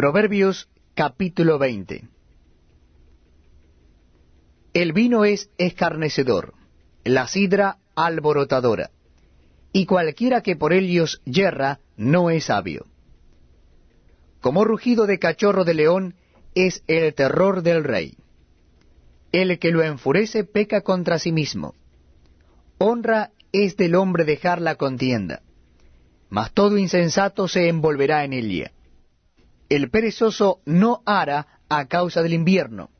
Proverbios capítulo 20 El vino es escarnecedor, la sidra alborotadora, y cualquiera que por ellos yerra no es sabio. Como rugido de cachorro de león es el terror del rey. El que lo enfurece peca contra sí mismo. Honra es del hombre dejar la contienda, mas todo insensato se envolverá en ella. El perezoso no hará a causa del invierno,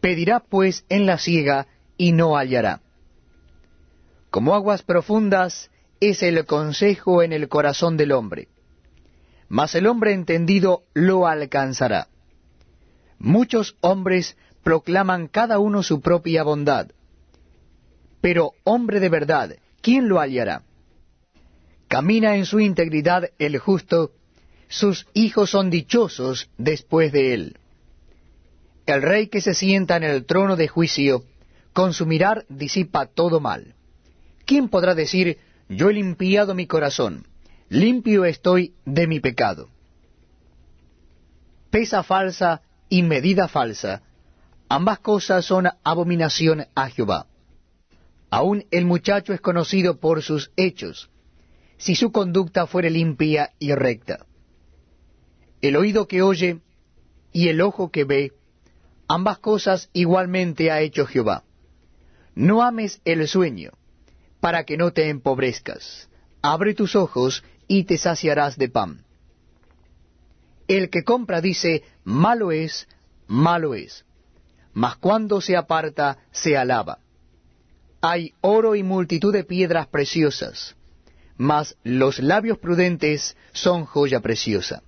pedirá pues en la siega y no hallará. Como aguas profundas es el consejo en el corazón del hombre, mas el hombre entendido lo alcanzará. Muchos hombres proclaman cada uno su propia bondad, pero hombre de verdad, ¿quién lo hallará? Camina en su integridad el justo, sus hijos son dichosos después de él. El rey que se sienta en el trono de juicio, con su mirar disipa todo mal. ¿Quién podrá decir, yo he limpiado mi corazón, limpio estoy de mi pecado? Pesa falsa y medida falsa, ambas cosas son abominación a Jehová. Aún el muchacho es conocido por sus hechos, si su conducta fuere limpia y recta. El oído que oye y el ojo que ve, ambas cosas igualmente ha hecho Jehová. No ames el sueño, para que no te empobrezcas. Abre tus ojos y te saciarás de pan. El que compra dice, malo es, malo es. Mas cuando se aparta, se alaba. Hay oro y multitud de piedras preciosas, mas los labios prudentes son joya preciosa.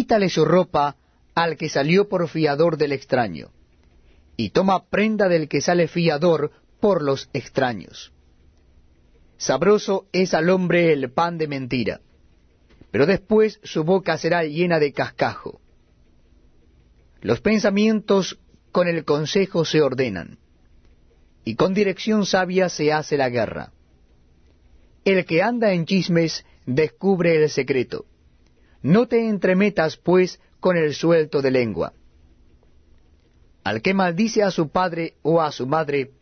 Quítale su ropa al que salió por fiador del extraño, y toma prenda del que sale fiador por los extraños. Sabroso es al hombre el pan de mentira, pero después su boca será llena de cascajo. Los pensamientos con el consejo se ordenan, y con dirección sabia se hace la guerra. El que anda en chismes descubre el secreto. No te entremetas, pues, con el suelto de lengua. Al que maldice a su padre o a su madre,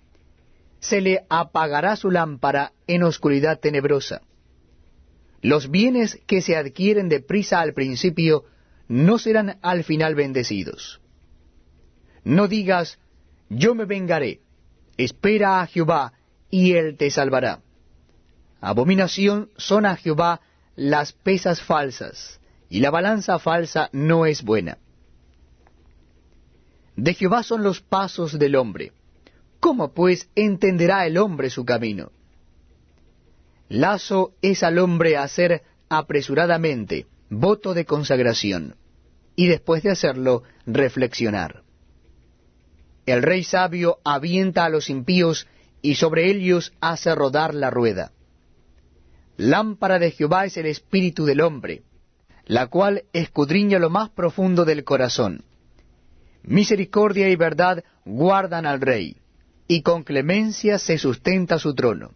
se le apagará su lámpara en oscuridad tenebrosa. Los bienes que se adquieren de prisa al principio no serán al final bendecidos. No digas, yo me vengaré, espera a Jehová, y él te salvará. Abominación son a Jehová las pesas falsas, y la balanza falsa no es buena. De Jehová son los pasos del hombre. ¿Cómo pues entenderá el hombre su camino? Lazo es al hombre hacer apresuradamente voto de consagración, y después de hacerlo, reflexionar. El rey sabio avienta a los impíos, y sobre ellos hace rodar la rueda. Lámpara de Jehová es el espíritu del hombre, la cual escudriña lo más profundo del corazón. Misericordia y verdad guardan al rey, y con clemencia se sustenta su trono.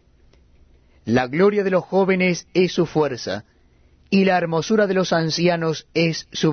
La gloria de los jóvenes es su fuerza, y la hermosura de los ancianos es su